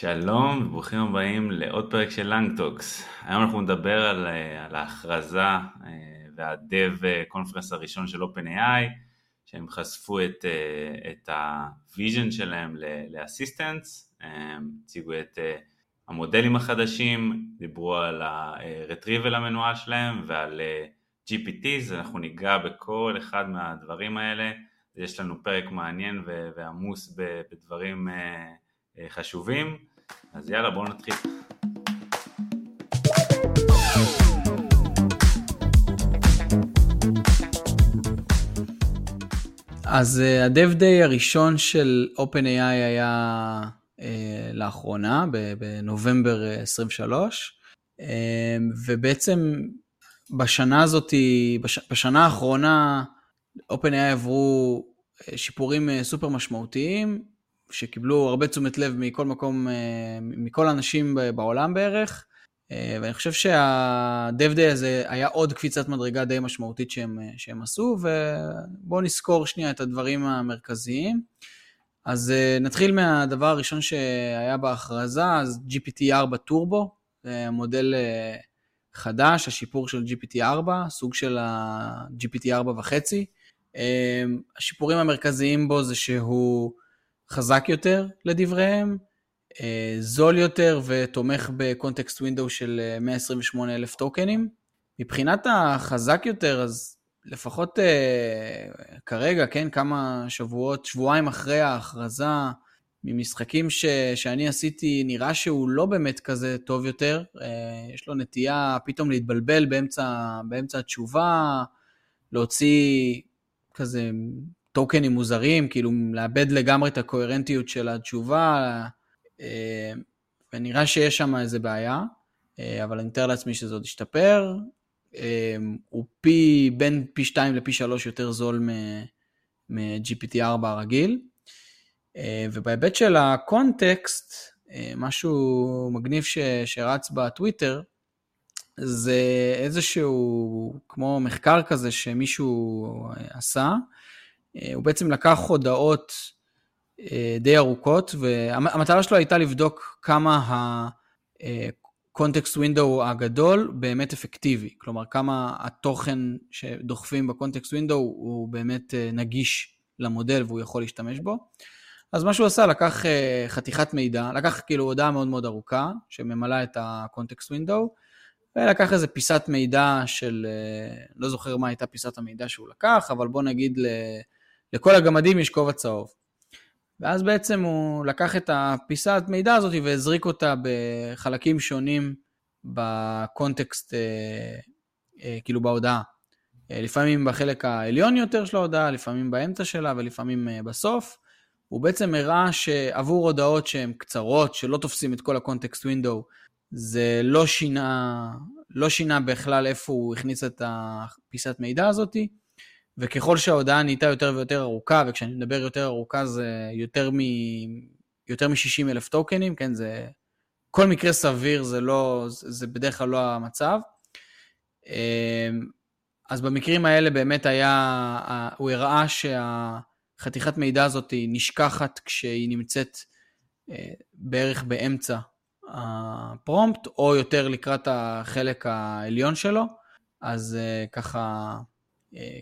שלום וברוכים הבאים לעוד פרק של LangTalks. היום אנחנו נדבר על, אה, על ההכרזה אה, וה dev conference הראשון של OpenAI, שהם חשפו את, אה, את ה vision שלהם ל assistants, הציגו את המודלים החדשים, דיברו על ה-retrieval המנוהל שלהם ועל GPTs, אנחנו ניגע בכל אחד מהדברים האלה, יש לנו פרק מעניין ועמוס בדברים חשובים, אז יאללה בואו נתחיל. אז הדב דיי הראשון של OpenAI היה uh, לאחרונה, בנובמבר 23, uh, ובעצם בשנה הזאת, בש, בשנה האחרונה, OpenAI עברו שיפורים סופר משמעותיים, שקיבלו הרבה תשומת לב מכל מקום, אה, מכל האנשים בעולם בערך, אה, ואני חושב שהדב דיי הזה היה עוד קפיצת מדרגה די משמעותית שהם, אה, שהם עשו, ובואו נזכור שנייה את הדברים המרכזיים. אז נתחיל מהדבר הראשון שהיה בהכרזה, אז GPT-4 טורבו, מודל חדש, השיפור של GPT-4, סוג של ה-GPT-4 וחצי. השיפורים המרכזיים בו זה שהוא חזק יותר לדבריהם, אה, זול יותר ותומך בקונטקסט ווינדו של 128 אה, אלף טוקנים. מבחינת החזק יותר, אז לפחות uh, כרגע, כן, כמה שבועות, שבועיים אחרי ההכרזה, ממשחקים ש, שאני עשיתי, נראה שהוא לא באמת כזה טוב יותר. יש לו נטייה פתאום להתבלבל באמצע, באמצע התשובה, להוציא כזה טוקנים מוזרים, כאילו לאבד לגמרי את הקוהרנטיות של התשובה, אה, ונראה שיש שם איזה בעיה, אה, אבל אני מתאר לעצמי שזה עוד ישתפר. אה, הוא פי, בין פי 2 לפי 3 יותר זול מ-GPT-4 הרגיל. ובהיבט של הקונטקסט, משהו מגניב ש, שרץ בטוויטר, זה איזשהו, כמו מחקר כזה שמישהו עשה, הוא בעצם לקח הודעות אה, די ארוכות, והמטרה שלו הייתה לבדוק כמה ה-context window הגדול באמת אפקטיבי, כלומר כמה התוכן שדוחפים ב-context window הוא באמת אה, נגיש למודל והוא יכול להשתמש בו. אז מה שהוא עשה, לקח חתיכת מידע, לקח כאילו הודעה מאוד מאוד ארוכה, שממלאה את ה-context window, ולקח איזה פיסת מידע של, לא זוכר מה הייתה פיסת המידע שהוא לקח, אבל בוא נגיד לכל הגמדים יש כובע צהוב. ואז בעצם הוא לקח את הפיסת מידע הזאת והזריק אותה בחלקים שונים בקונטקסט, אה, אה, כאילו בהודעה. אה, לפעמים בחלק העליון יותר של ההודעה, לפעמים באמצע שלה ולפעמים אה, בסוף. הוא בעצם הראה שעבור הודעות שהן קצרות, שלא תופסים את כל הקונטקסט ווינדו, זה לא שינה, לא שינה בכלל איפה הוא הכניס את הפיסת מידע הזאתי. וככל שההודעה נהייתה יותר ויותר ארוכה, וכשאני מדבר יותר ארוכה זה יותר מ... יותר מ-60 אלף טוקנים, כן, זה... כל מקרה סביר זה לא, זה בדרך כלל לא המצב. אמ, אז במקרים האלה באמת היה, הוא הראה שהחתיכת מידע הזאת נשכחת כשהיא נמצאת אה, בערך באמצע הפרומפט, או יותר לקראת החלק העליון שלו, אז אה, ככה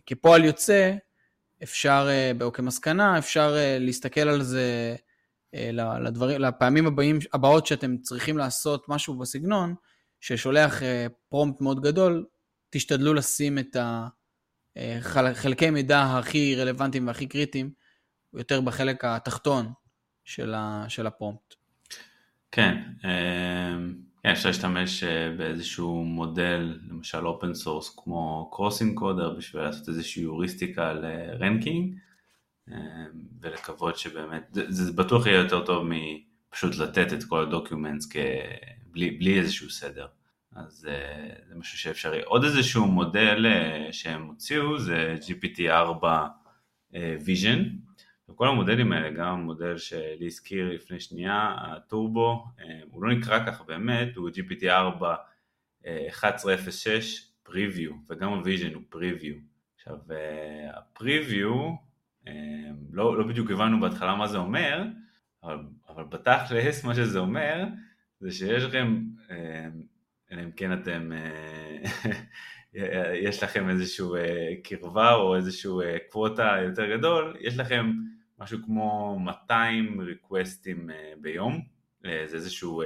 כפועל יוצא, אפשר, אה, או כמסקנה, אפשר אה, להסתכל על זה לדברים, לפעמים הבאים, הבאות שאתם צריכים לעשות משהו בסגנון, ששולח prompt מאוד גדול, תשתדלו לשים את חלקי מידע הכי רלוונטיים והכי קריטיים יותר בחלק התחתון של ה prompt. כן, כן, אפשר להשתמש אה, באיזשהו מודל, למשל open source כמו cross-encoder בשביל לעשות איזושהי היוריסטיקה ל ranking אה, ולקוות שבאמת, זה, זה בטוח יהיה יותר טוב מפשוט לתת את כל ה documents בלי, בלי איזשהו סדר. אז אה, זה משהו שאפשרי. עוד איזשהו מודל שהם הוציאו זה GPT-4 Vision, וכל המודלים האלה, גם המודל שלי הזכיר לפני שנייה, הטורבו, אה, הוא לא נקרא ככה באמת, הוא GPT-4 1106 preview, וגם ה vision הוא preview. עכשיו, אה, לא, לא בדיוק הבנו בהתחלה מה זה אומר, אבל, אבל בתכלס מה שזה אומר זה שיש לכם, אלא אם כן אתם, יש לכם איזשהו קרבה או איזשהו quota יותר גדול, יש לכם משהו כמו 200 requestים ביום, זה איזשהו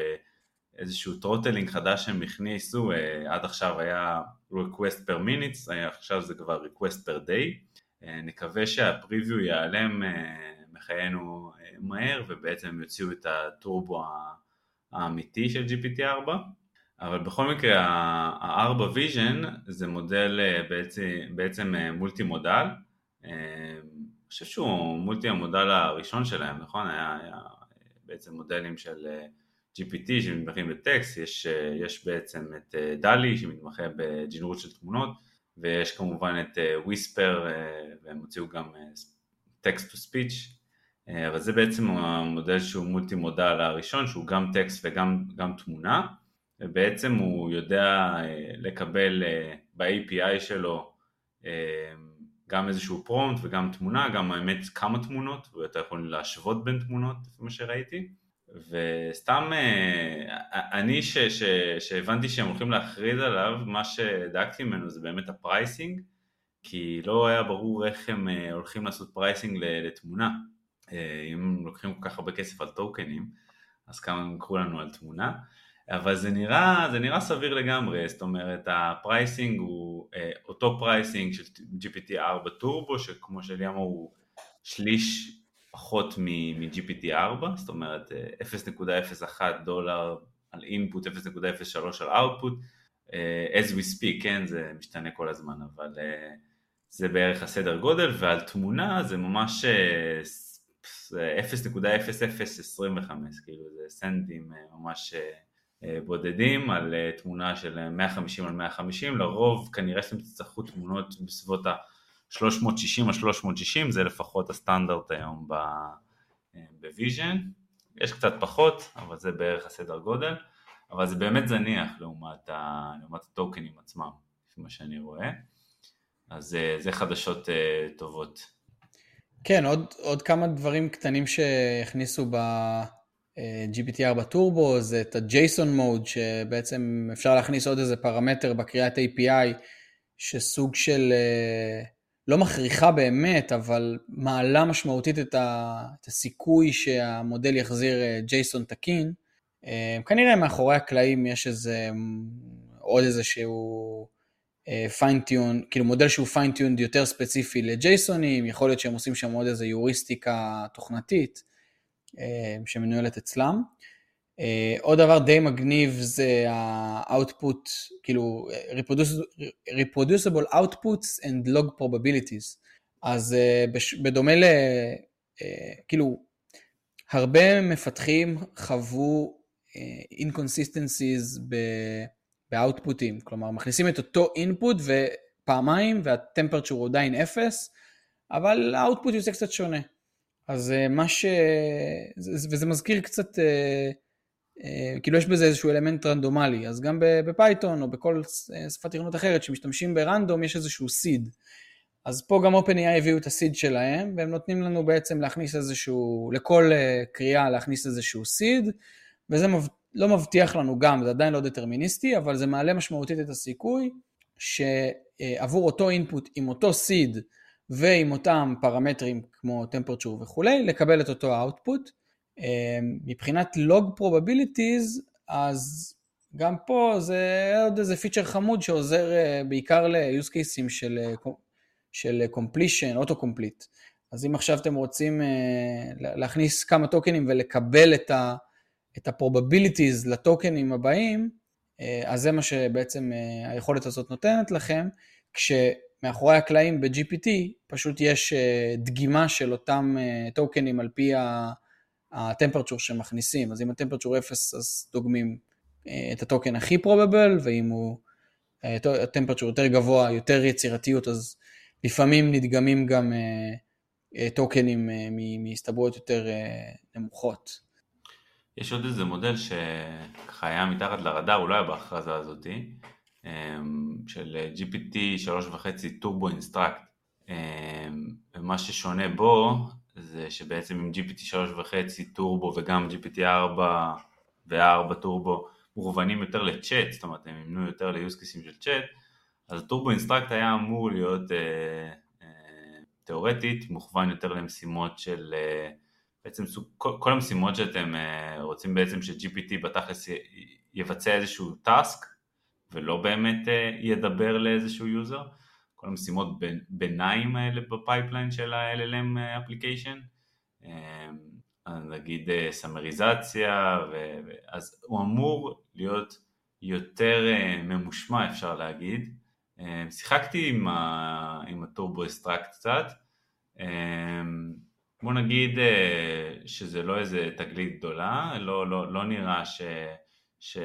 איזשהו throttling חדש שהם הכניסו, אה, עד עכשיו היה request per minutes, עכשיו זה כבר request per day, אה, נקווה שהפריוויו ייעלם אה, מחיינו מהר ובעצם יוציאו את הטורבו האמיתי של GPT-4 אבל בכל מקרה ה-4 vision זה מודל בעצם, בעצם מולטי מודל, חושב שהוא מולטי המודל הראשון שלהם, נכון? היה, היה בעצם מודלים של GPT שמתמחים בטקסט, יש, אה, יש בעצם את אה, DALL-E שמתמחה בג'נרוט של תמונות ויש כמובן את Whisper אה, והם הוציאו גם text to speech אבל זה בעצם המודל שהוא multi-modal הראשון שהוא גם טקסט וגם גם תמונה ובעצם הוא יודע לקבל ב-API שלו גם איזשהו prompt וגם תמונה, גם האמת כמה תמונות ואתה יכול להשוות בין תמונות לפי מה שראיתי וסתם אה, אני ש, ש, שהבנתי שהם הולכים להכריז עליו, מה שדאגתי ממנו זה באמת ה pricing, כי לא היה ברור איך הם אה, הולכים לעשות pricing לתמונה. אה, אם לוקחים כל כך הרבה כסף על טוקנים, אז כמה הם יקחו לנו על תמונה. אבל זה נראה, זה נראה סביר לגמרי, זאת אומרת ה pricing הוא אותו pricing של GPT-4 Turbo, שכמו שלי אמר הוא שליש פחות מ-GPT4, זאת אומרת 0.01 דולר על input, 0.03 על output, as we speak, כן, זה משתנה כל הזמן, אבל זה בערך הסדר גודל, ועל תמונה זה ממש 0.0025, כאילו זה סנטים ממש בודדים על תמונה של 150 על 150, לרוב כנראה שאתם תצטרכו תמונות בסביבות ה... 360 על 360 זה לפחות הסטנדרט היום ב vision, יש קצת פחות, אבל זה בערך הסדר גודל, אבל זה באמת זניח לעומת, ה, לעומת הטוקנים עצמם, לפי מה שאני רואה, אז אה, זה חדשות אה, טובות. כן, עוד, עוד כמה דברים קטנים שהכניסו ב... GPT-4 Turbo זה את ה-JSON mode שבעצם אפשר להכניס עוד איזה פרמטר בקריאת API שסוג של לא מכריחה באמת, אבל מעלה משמעותית את, ה, את הסיכוי שהמודל יחזיר אה, תקין. אה, כנראה מאחורי הקלעים יש איזה, עוד איזה שהוא fine-tune, אה, כאילו מודל שהוא fine-tuned יותר ספציפי ל JSONים, יכול להיות שהם עושים שם עוד איזה היוריסטיקה תוכנתית שמנוהלת אצלם. אה, עוד דבר די מגניב זה ה-output, כאילו reproducible outputs and log probabilities. אז בדומה ל... כאילו, הרבה מפתחים חוו inconsistencies באוטפוטים, כלומר מכניסים את אותו input ופעמיים והטמפרצ'ור הוא עדיין אפס, אבל האוטפוט יוצא קצת שונה. אז uh, מה ש... וזה מזכיר קצת... Uh, אה, כאילו יש בזה איזשהו אלמנט רנדומלי, אז גם בפייתון או בכל אה, שפת תכנות אחרת שמשתמשים ב random יש איזשהו seed. אז פה גם OpenAI הביאו את ה seed שלהם, והם נותנים לנו בעצם להכניס איזשהו, לכל אה, קריאה להכניס איזשהו seed, וזה מב... לא מבטיח לנו גם, זה עדיין לא דטרמיניסטי, אבל זה מעלה משמעותית את הסיכוי שעבור אותו input עם אותו seed ועם אותם פרמטרים כמו temperature וכולי, לקבל את אותו ה output. אמ, מבחינת log probabilities, אז גם פה זה עוד איזה פיצ'ר חמוד שעוזר אה, בעיקר ל-use cases של, אה, של completion, auto complete. אז אם עכשיו אתם רוצים אה, להכניס כמה טוקנים ולקבל את, ה, את ה-probabilities לטוקנים הבאים, אז זה מה שבעצם היכולת הזאת נותנת לכם, כשמאחורי הקלעים ב-GPT פשוט יש דגימה של אותם טוקנים על פי. הטמפרצ'ור שמכניסים, אז אם הטמפרצ'ור 0 אז דוגמים אה, את הטוקן הכי פרובבל, ואם הוא אה, הטמפרצ'ור יותר גבוה, יותר יצירתיות, אז לפעמים נדגמים גם אה, טוקנים מהסתברויות יותר נמוכות. יש עוד איזה מודל שככה היה מתחת לרדאר, אולי לא בהכרזה הזאתי, של GPT 3.5 Turbo Instruct. ומה ששונה בו זה שבעצם עם GPT 3.5 טורבו וגם GPT 4 ו-4 טורבו מוכוונים יותר לצ'אט, זאת אומרת הם אימנו יותר cases של צ'אט, אז ה Turbo Instruct היה אמור להיות אה, אה, תיאורטית מוכוון יותר למשימות של, אה, בעצם סוג, כל, כל המשימות שאתם אה, רוצים בעצם ש-GPT בתכלס יבצע איזשהו task ולא באמת אה, ידבר לאיזשהו יוזר, כל המשימות ביניים האלה ב pipeline של ה-LLM application, נגיד summarization, אז הוא אמור להיות יותר אה, ממושמע אפשר להגיד. אה, שיחקתי עם, ה, עם ה Turbo Instruct קצת, בוא נגיד שזה לא איזה תגלית גדולה, לא, לא, לא נראה ש... ש...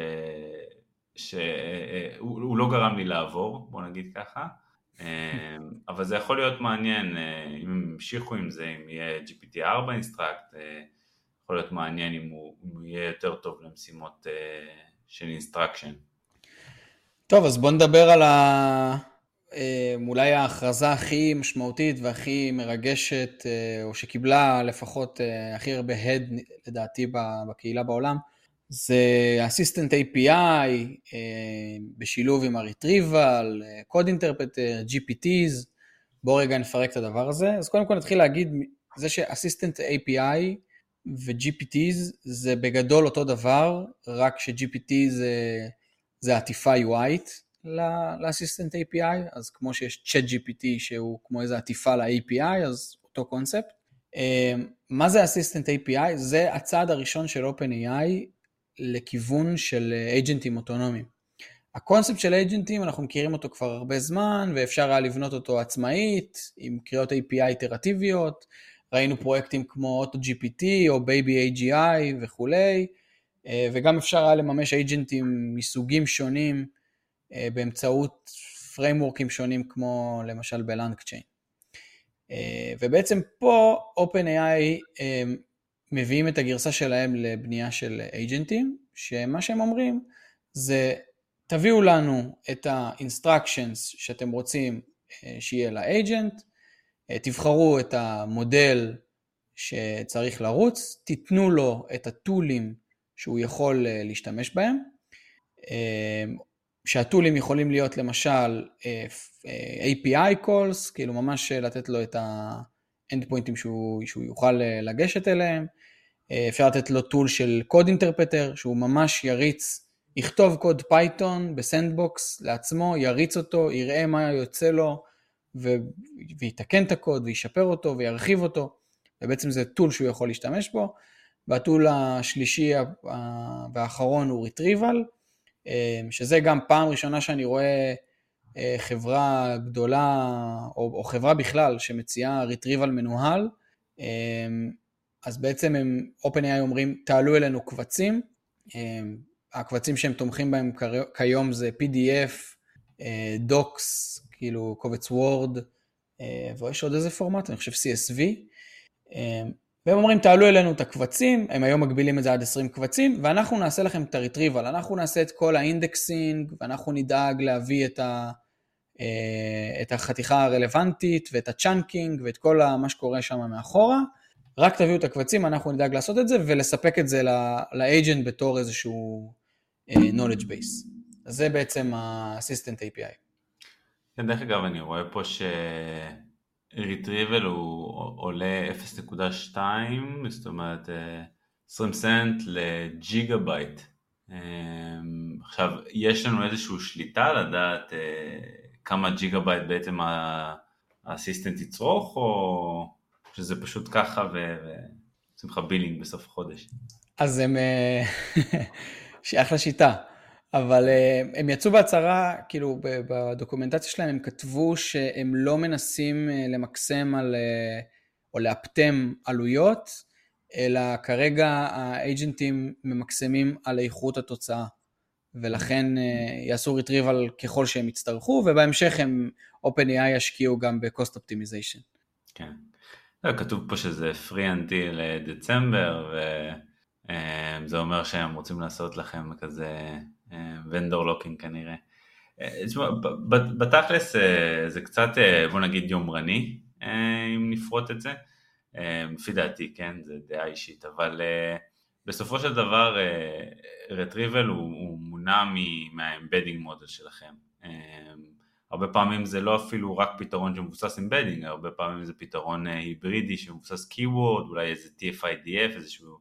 שהוא לא גרם לי לעבור, בוא נגיד ככה, אבל זה יכול להיות מעניין אם הם ימשיכו עם זה, אם יהיה GPT-4 Instruct, יכול להיות מעניין אם הוא, אם הוא יהיה יותר טוב למשימות של instruction. טוב, אז בוא נדבר על ה... אולי ההכרזה הכי משמעותית והכי מרגשת, או שקיבלה לפחות הכי הרבה הד לדעתי בקהילה בעולם, זה אסיסטנט API אה, בשילוב עם ה-retrieval, code interpreter, GPTs, בואו רגע נפרק את הדבר הזה. אז קודם כל נתחיל להגיד, זה שאסיסטנט API ו-GPTs זה בגדול אותו דבר, רק ש-GPT זה, זה עטיפה UI'ית לאסיסטנט API, אז כמו שיש צ'אט GPT שהוא כמו איזה עטיפה ל-API, אז אותו קונספט. אה, מה זה אסיסטנט API? זה הצעד הראשון של OpenAI לכיוון של אייג'נטים אוטונומיים. הקונספט של אייג'נטים, אנחנו מכירים אותו כבר הרבה זמן, ואפשר היה לבנות אותו עצמאית, עם קריאות API איטרטיביות, ראינו פרויקטים כמו AutoGPT או Baby AGI וכולי, אה, וגם אפשר היה לממש אייג'נטים מסוגים שונים אה, באמצעות פריימורקים שונים כמו למשל בלנגצ'יין. אה, ובעצם פה OpenAI מביאים את הגרסה שלהם לבנייה של אייג'נטים, שמה שהם אומרים זה תביאו לנו את ה-instructions שאתם רוצים אה, שיהיה לאג'נט, אה, תבחרו את המודל שצריך לרוץ, תיתנו לו את הטולים שהוא יכול אה, להשתמש בהם, שהטולים יכולים להיות למשל API calls, כאילו ממש לתת לו את ה-end pointים שהוא, שהוא יוכל לגשת אליהם, אפשר לתת לו tool של code interpreter, שהוא ממש יריץ, יכתוב קוד פייתון ב sandbox לעצמו, יריץ אותו, יראה מה יוצא לו, ו... ויתקן את הקוד, וישפר אותו, וירחיב אותו, ובעצם זה tool שהוא יכול להשתמש בו. וה tool השלישי והאחרון הוא Retrieval, אה, שזה גם פעם ראשונה שאני רואה אה, חברה גדולה, או, או חברה בכלל, שמציעה Retrieval מנוהל. אז בעצם הם, OpenAI אומרים, תעלו אלינו קבצים, הקבצים שהם תומכים בהם כיום זה PDF, Docs, כאילו קובץ Word, ויש עוד איזה פורמט, אני חושב CSV, והם אומרים, תעלו אלינו את הקבצים, הם היום מגבילים את זה עד 20 קבצים, ואנחנו נעשה לכם את ה retrieval, אנחנו נעשה את כל ה indexing, ואנחנו נדאג להביא את, ה, את החתיכה הרלוונטית, ואת ה chunking, ואת כל מה שקורה שם מאחורה, רק תביאו את הקבצים, אנחנו נדאג לעשות את זה ולספק את זה ל agent בתור איזשהו אה, knowledge base. אז זה בעצם ה-assistant API. כן, דרך אגב, אני רואה פה ש... retrieval הוא עולה 0.2, זאת אומרת 20 סנט לג'יגה בייט. עכשיו, יש לנו איזושהי שליטה לדעת אה, כמה ג'יגה בייט בעצם ה assistant יצרוך, או... שזה פשוט ככה ועושים לך billing בסוף החודש. אז הם, אה, שאחלה שיטה, אבל אה, הם יצאו בהצהרה, כאילו ב documentציה שלהם הם כתבו שהם לא מנסים אה, למקסם על, או לאפטם עלויות, אלא כרגע ה agentים ממקסמים על איכות התוצאה. ולכן יעשו retrieval ככל שהם יצטרכו, ובהמשך הם OpenAI ישקיעו גם ב-Cost Optimization. כן. לא, כתוב פה שזה free until לדצמבר, וזה אומר שהם רוצים לעשות לכם כזה vendor lock-in כנראה. תשמע, בתכלס זה קצת, בוא נגיד, יומרני, אם נפרוט את זה. לפי דעתי, כן, זה דעה אישית, אבל בסופו של דבר retrieval הוא, הוא מונע מה embedding model שלכם. הרבה פעמים זה לא אפילו רק פתרון שמבוסס embedding, הרבה פעמים זה פתרון היברידי שמבוסס Keyword, אולי איזה TF-IDF, איזשהו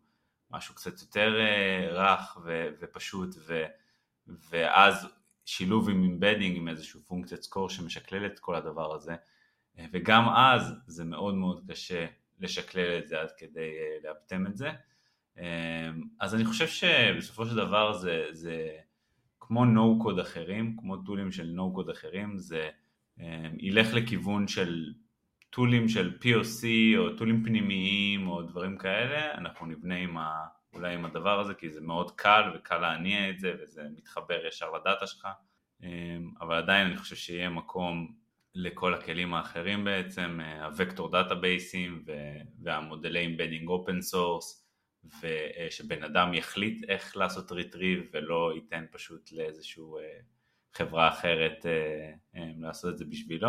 משהו קצת יותר רך ו- ופשוט, ו- ואז שילוב עם embedding עם איזשהו פונקציית score שמשקלל את כל הדבר הזה, וגם אז זה מאוד מאוד קשה לשקלל את זה עד כדי לאפטם את זה. אז אני חושב שבסופו של דבר זה, זה כמו קוד אחרים, כמו טולים של קוד אחרים, זה ילך לכיוון של טולים של POC או טולים פנימיים או דברים כאלה, אנחנו נבנה עם ה, אולי עם הדבר הזה כי זה מאוד קל וקל להניע את זה וזה מתחבר ישר לדאטה שלך, אבל עדיין אני חושב שיהיה מקום לכל הכלים האחרים בעצם, ה vector databaseים והמודלי embedding open source ושבן אדם יחליט איך לעשות retrieve ולא ייתן פשוט לאיזשהו חברה אחרת לעשות את זה בשבילו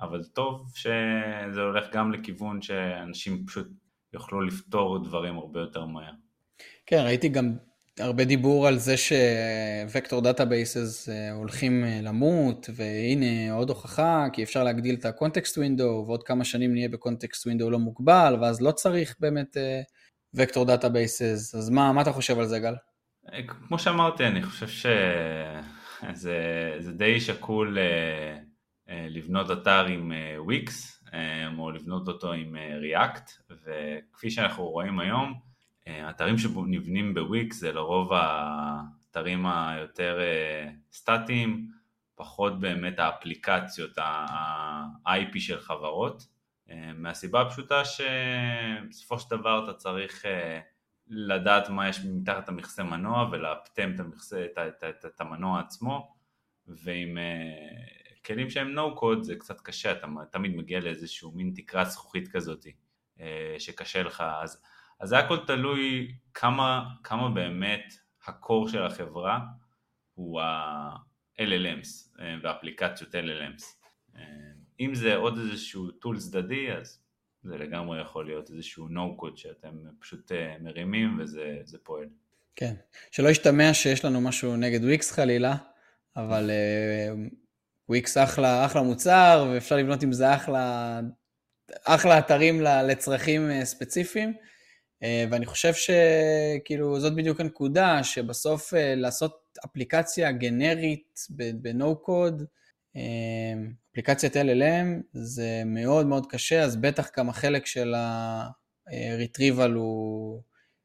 אבל טוב שזה הולך גם לכיוון שאנשים פשוט יוכלו לפתור דברים הרבה יותר מהר. כן, ראיתי גם הרבה דיבור על זה ש-vector databases הולכים למות, והנה עוד הוכחה, כי אפשר להגדיל את ה-context window, ועוד כמה שנים נהיה ב-context window לא מוגבל, ואז לא צריך באמת vector databases, אז מה, מה אתה חושב על זה גל? כמו שאמרתי, אני חושב שזה די שקול לבנות אתר עם וויקס, או לבנות אותו עם React, וכפי שאנחנו רואים היום, אתרים שנבנים בוויקס זה לרוב האתרים היותר סטטיים, פחות באמת האפליקציות, ה-IP של חברות, מהסיבה הפשוטה שבסופו של דבר אתה צריך לדעת מה יש מתחת המכסה מנוע ולאפטם את, המכסה, את, את, את, את המנוע עצמו. ועם כלים שהם no code זה קצת קשה, אתה תמיד מגיע לאיזשהו מין תקרת זכוכית כזאת שקשה לך, אז, אז זה הכל תלוי כמה, כמה באמת הקור של החברה הוא ה-LLMs ואפליקציות LLMs. אם זה עוד איזשהו טול צדדי אז זה לגמרי יכול להיות איזשהו no code שאתם פשוט מרימים וזה פועל. כן, שלא ישתמע שיש לנו משהו נגד וויקס חלילה, אבל וויקס אחלה, אחלה מוצר, ואפשר לבנות עם זה אחלה, אחלה אתרים לצרכים אה, ספציפיים. אה, ואני חושב שכאילו זאת בדיוק הנקודה, שבסוף אה, לעשות אפליקציה גנרית ב-No code, אפליקציית LLM, זה מאוד מאוד קשה, אז בטח גם החלק של ה-retrieval הוא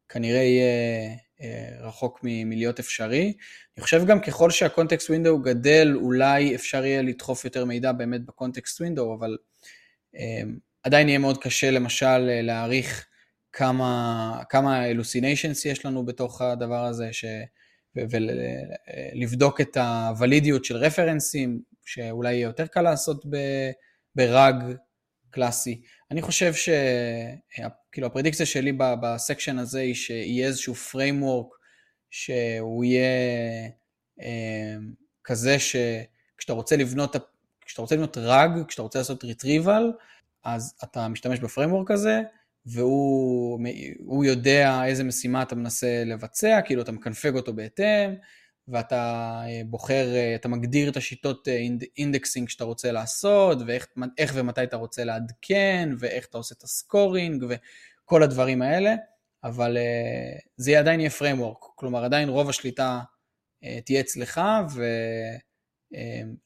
כנראה יהיה אה, רחוק מלהיות אפשרי. אני חושב גם ככל שהקונטקסט ווינדו גדל, אולי אפשר יהיה לדחוף יותר מידע באמת בקונטקסט ווינדו, אבל אה, עדיין יהיה מאוד קשה למשל אה, להעריך כמה, כמה אלוסיניישנס יש לנו בתוך הדבר הזה, ש... ולבדוק את הוולידיות של רפרנסים, שאולי יהיה יותר קל לעשות ברג קלאסי. אני חושב שכאילו הפרדיקציה שלי בסקשן הזה היא שיהיה איזשהו framework שהוא יהיה אה, כזה שכשאתה רוצה לבנות, כשאתה רוצה לבנות RAG, כשאתה רוצה לעשות retrieval, אז אתה משתמש ב-framework הזה, והוא יודע איזה משימה אתה מנסה לבצע, כאילו אתה מקנפג אותו בהתאם, ואתה אה, בוחר, אה, אתה מגדיר את השיטות indexing שאתה רוצה לעשות, ואיך ומתי אתה רוצה לעדכן, ואיך אתה עושה את ה-scoring, וכל הדברים האלה, אבל אה, זה עדיין יהיה framework, כלומר עדיין רוב השליטה תהיה אצלך,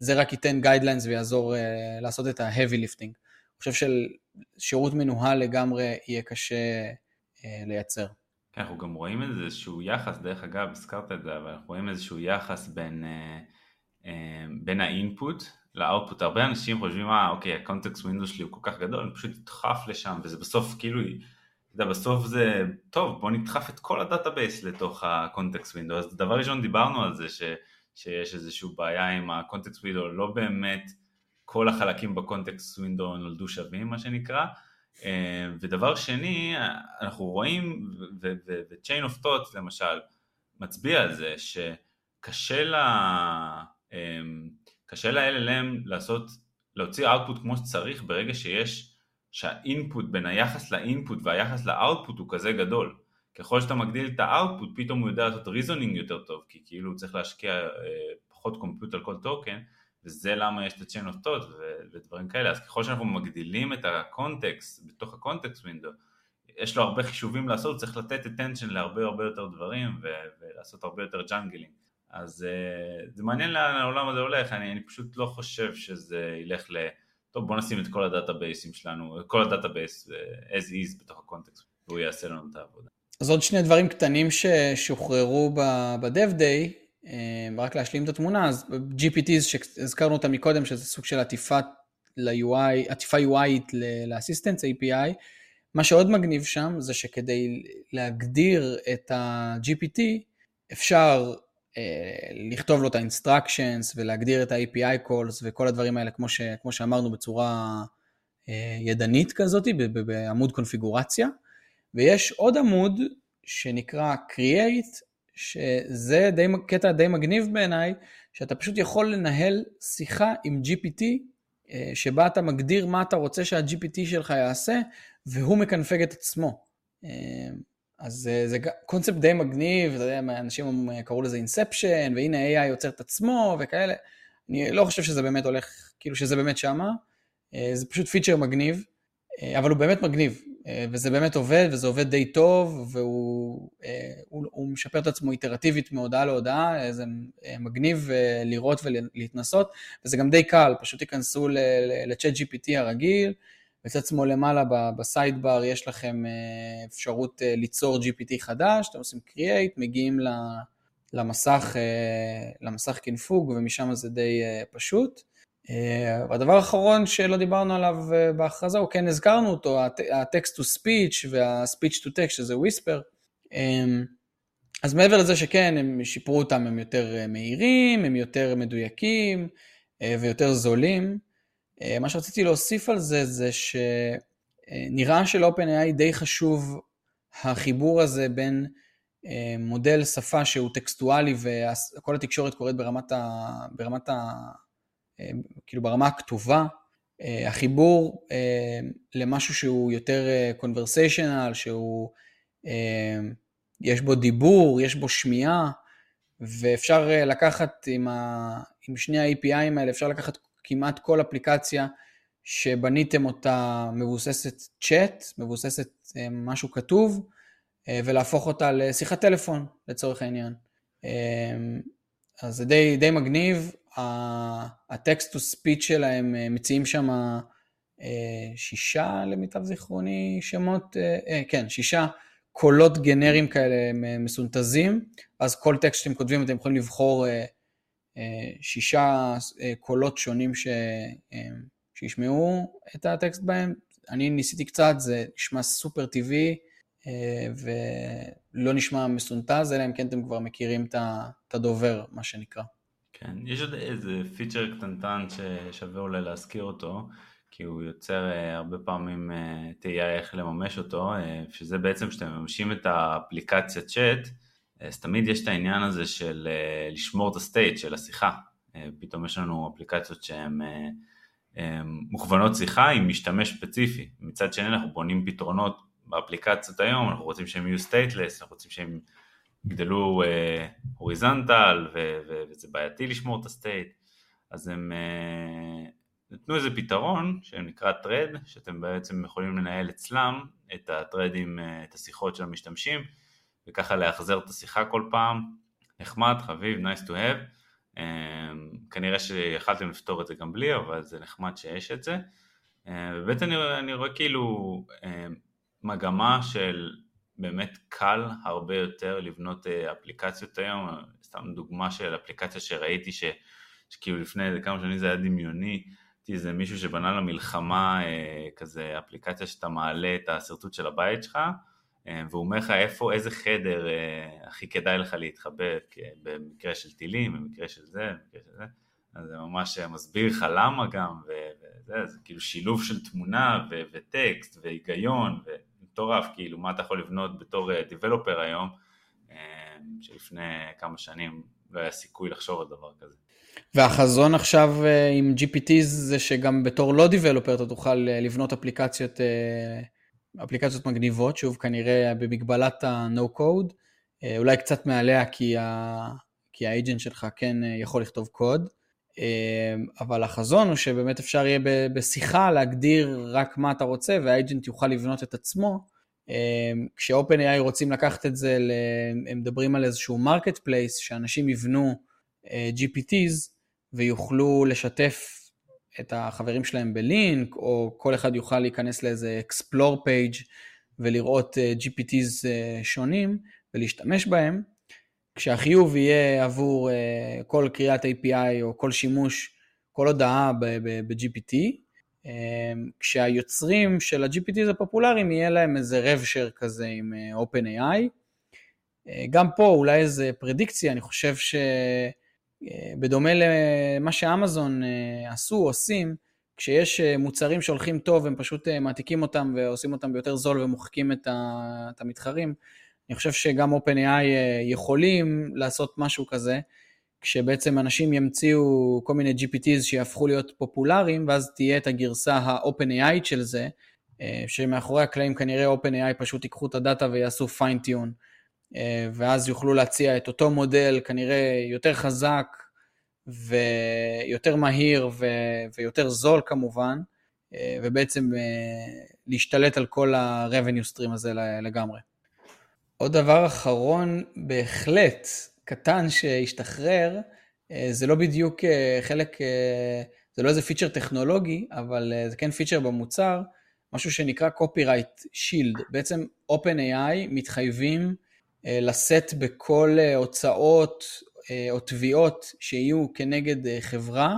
וזה רק ייתן guidelines ויעזור לעשות את ה-heavy lifting. אני חושב ששירות מנוהל לגמרי יהיה קשה לייצר. כן, אנחנו גם רואים איזשהו יחס, דרך אגב, הזכרת את זה, אבל אנחנו רואים איזשהו יחס בין, אה, אה, בין ה-input ל-output. הרבה אנשים חושבים, אה, אוקיי, ה-context window שלי הוא כל כך גדול, אני פשוט אדחף לשם, וזה בסוף כאילו, אתה יודע, בסוף זה, טוב, בוא נדחף את כל ה-database לתוך ה-context window. אז דבר ראשון דיברנו על זה, ש, שיש איזושהי בעיה עם ה-context window, לא באמת כל החלקים ב-context window נולדו שווים, מה שנקרא. אה, ודבר שני, אנחנו רואים, ו-chain of thoughts למשל, מצביע על זה שקשה. קשה ל-LLM לעשות, להוציא output כמו שצריך ברגע שיש שה-input בין היחס ל-input והיחס ל-output הוא כזה גדול. ככל שאתה מגדיל את ה-output פתאום הוא יודע לעשות reasoning יותר טוב כי כאילו הוא צריך להשקיע אה, פחות compute על כל טוקן וזה למה יש את ה-chain of thought ודברים כאלה. אז ככל שאנחנו מגדילים את ה-context בתוך ה-context window יש לו הרבה חישובים לעשות, צריך לתת attention להרבה הרבה יותר דברים ולעשות הרבה יותר ג'אגלינג אז אה, זה מעניין לאן העולם הזה הולך, אני, אני פשוט לא חושב שזה ילך ל... טוב בוא נשים את כל ה-database ים שלנו, כל ה-database אה, as is בתוך ה-context והוא יעשה לנו את העבודה. אז עוד שני דברים קטנים ששוחררו ב-Dev Day, אה, רק להשלים את התמונה, אז GPTs שהזכרנו אותם מקודם, שזה סוג של עטיפת ל-UI, עטיפה UI ל-Assistants API, מה שעוד מגניב שם זה שכדי להגדיר את ה-GPT אפשר אה, לכתוב לו את ה-instructions ולהגדיר את ה-API calls וכל הדברים האלה כמו, ש, כמו שאמרנו בצורה אה, ידנית כזאת בעמוד קונפיגורציה. ויש עוד עמוד שנקרא create שזה די, קטע די מגניב בעיניי שאתה פשוט יכול לנהל שיחה עם GPT אה, שבה אתה מגדיר מה אתה רוצה שה-GPT שלך יעשה והוא מקנפג את עצמו. אז זה, זה קונספט די מגניב, אתה יודע, אנשים קראו לזה אינספשן, והנה AI יוצר את עצמו וכאלה. אני לא חושב שזה באמת הולך, כאילו שזה באמת שמה, אה, זה פשוט פיצ'ר מגניב, אה, אבל הוא באמת מגניב, אה, וזה באמת עובד, וזה עובד די טוב, והוא הוא, הוא משפר את עצמו איטרטיבית מהודעה להודעה, זה מגניב לראות ולהתנסות, וזה גם די קל, פשוט תיכנסו לצ'אט GPT הרגיל, בצד שמאל למעלה בסיידבר יש לכם אה, אפשרות אה, ליצור GPT חדש, אתם עושים create, מגיעים למסך, אה, למסך קינפוג ומשם זה די פשוט. והדבר האחרון שלא דיברנו עליו בהכרזה, הוא כן הזכרנו אותו, ה-text to speech וה-speech to text שזה whisper. אז מעבר לזה שכן, הם שיפרו אותם, הם יותר מהירים, הם יותר מדויקים ויותר זולים. אה, מה שרציתי להוסיף על זה, זה שנראה של-OpenAI די חשוב החיבור הזה בין אה, מודל שפה שהוא טקסטואלי וכל התקשורת קורית ברמת ה... ברמת ה... אה, כאילו ברמה הכתובה, החיבור למשהו שהוא יותר conversational, שהוא, יש בו דיבור, יש בו שמיעה, ואפשר לקחת עם, ה, עם שני ה-API'ים האלה, אפשר לקחת כמעט כל אפליקציה שבניתם אותה מבוססת צ'אט, מבוססת אה, משהו כתוב, אה, ולהפוך אותה לשיחת טלפון לצורך העניין. אה, אז זה די, די מגניב, הטקסט טו ספיץ' שלהם מציעים שם שישה למיטב זיכרוני שמות, כן, שישה קולות גנריים כאלה מסונתזים, אז כל טקסט שאתם כותבים אתם יכולים לבחור שישה אה, קולות שונים ש... אה, שישמעו את הטקסט בהם. אני ניסיתי קצת, זה נשמע סופר טבעי אה, ולא נשמע מסונטז, אלא אם כן אתם כבר מכירים את הדובר, מה שנקרא. כן, יש עוד איזה פיצ'ר קטנטן ששווה אולי להזכיר אותו, כי הוא יוצר הרבה פעמים תהייה איך לממש אותו, שזה בעצם כשאתם מממשים את האפליקציה צ'אט, אז תמיד יש את העניין הזה של אה, לשמור את ה-state של השיחה. אה, פתאום יש לנו אפליקציות שהן אה, מוכוונות שיחה עם משתמש ספציפי. מצד שני אנחנו בונים פתרונות באפליקציות היום, אנחנו רוצים שהם יהיו stateless, אנחנו רוצים שהם יגדלו horizontal וזה בעייתי לשמור את ה-state. אז הם נתנו איזה פתרון שנקרא thread, שאתם בעצם יכולים לנהל אצלם את הטרדים, את השיחות של המשתמשים. וככה לאחזר את השיחה כל פעם, נחמד, חביב, nice to have, um, כנראה שיכלתם לפתור את זה גם בלי, אבל זה נחמד שיש את זה, ובאמת אני, אני רואה כאילו מגמה של באמת קל הרבה יותר לבנות uh, אפליקציות היום, סתם דוגמה של אפליקציה שראיתי ש, שכאילו לפני איזה כמה שנים זה היה דמיוני, איזה מישהו שבנה למלחמה כזה אפליקציה שאתה מעלה את השרטוט של הבית שלך אה, והוא אומר לך איפה, איזה חדר אה, הכי כדאי לך להתחבא במקרה של טילים, במקרה של זה, במקרה של זה, אז זה ממש מסביר לך למה גם, וזה, זה כאילו שילוב של תמונה ו- וטקסט והיגיון, ומטורף, כאילו מה אתה יכול לבנות בתור דיבלופר אה, היום, שלפני כמה שנים לא היה סיכוי לחשוב על דבר כזה. והחזון עכשיו עם GPT זה שגם בתור לא דיבלופר אתה תוכל לבנות אפליקציות, אפליקציות מגניבות, שוב כנראה במגבלת ה-No Code, אולי קצת מעליה כי, ה... כי האג'נט שלך כן יכול לכתוב קוד. אמ, אבל החזון הוא שבאמת אפשר יהיה בשיחה להגדיר רק מה אתה רוצה והאג'נט יוכל לבנות את עצמו. אמ, כש-OpenAI רוצים לקחת את זה, הם מדברים על איזשהו marketplace, שאנשים יבנו אה, GPTs ויוכלו לשתף את החברים שלהם בלינק, או כל אחד יוכל להיכנס לאיזה Explore page ולראות אה, GPTs אה, שונים ולהשתמש בהם. כשהחיוב יהיה עבור אה, כל קריאת API או כל שימוש, כל הודעה ב-GPT, אה, כשהיוצרים של ה-GPTs הפופולריים יהיה להם איזה rev share כזה עם אה, OpenAI. Uh, גם פה אולי איזה פרדיקציה, אני חושב שבדומה uh, למה שאמזון uh, עשו, עושים, כשיש uh, מוצרים שהולכים טוב, הם פשוט uh, מעתיקים אותם ועושים אותם ביותר זול ומוחקים את, את המתחרים. אני חושב שגם OpenAI אה, יכולים לעשות משהו כזה, כשבעצם אנשים ימציאו כל מיני GPTs שיהפכו להיות פופולריים, ואז תהיה את הגרסה ה-OpenAI של זה, אה, שמאחורי הקלעים כנראה OpenAI פשוט ייקחו את הדאטה ויעשו fine-tune, אה, ואז יוכלו להציע את אותו מודל כנראה יותר חזק ויותר מהיר ו- ויותר זול כמובן, ובעצם להשתלט על כל ה-revenue stream הזה לגמרי. עוד דבר אחרון בהחלט קטן שהשתחרר, אה, זה לא בדיוק אה, חלק, אה, זה לא איזה פיצ'ר טכנולוגי, אבל זה כן פיצ'ר במוצר, משהו שנקרא copyright shield. בעצם OpenAI מתחייבים לשאת בכל הוצאות או תביעות שיהיו כנגד חברה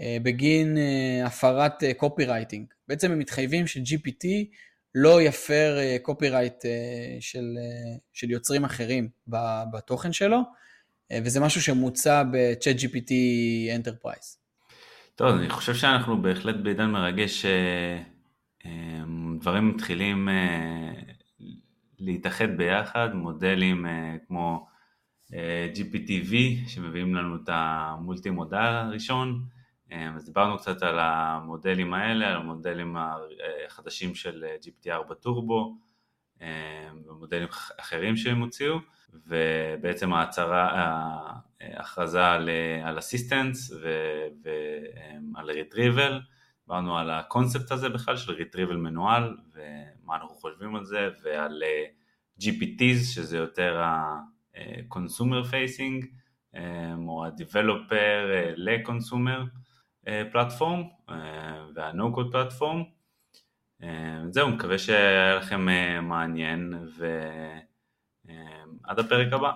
בגין הפרת copywriting. בעצם הם מתחייבים ש-GPT לא יפר קופירייט אה, אה, של, אה, של יוצרים אחרים בתוכן שלו, וזה משהו שמוצע ב-chat GPT Enterprise. טוב, אני חושב שאנחנו בהחלט בעידן מרגש שדברים מתחילים להתאחד ביחד, מודלים כמו GPT-V שמביאים לנו את המולטי מודל הראשון, אז דיברנו קצת על המודלים האלה, על המודלים החדשים של GPT-4 טורבו ומודלים אחרים שהם הוציאו ובעצם ההצהרה, ההכרזה על, על אסיסטנס ועל ריטריבל, דיברנו על הקונספט הזה בכלל של ריטריבל מנוהל ומה אנחנו חושבים על זה ועל אה, GPTs שזה יותר ה-consumer facing אה, או ה-developer ל-consumer פלטפורם וה-No Code פלטפורם. זהו, מקווה שהיה לכם אה, מעניין ועד הפרק הבא.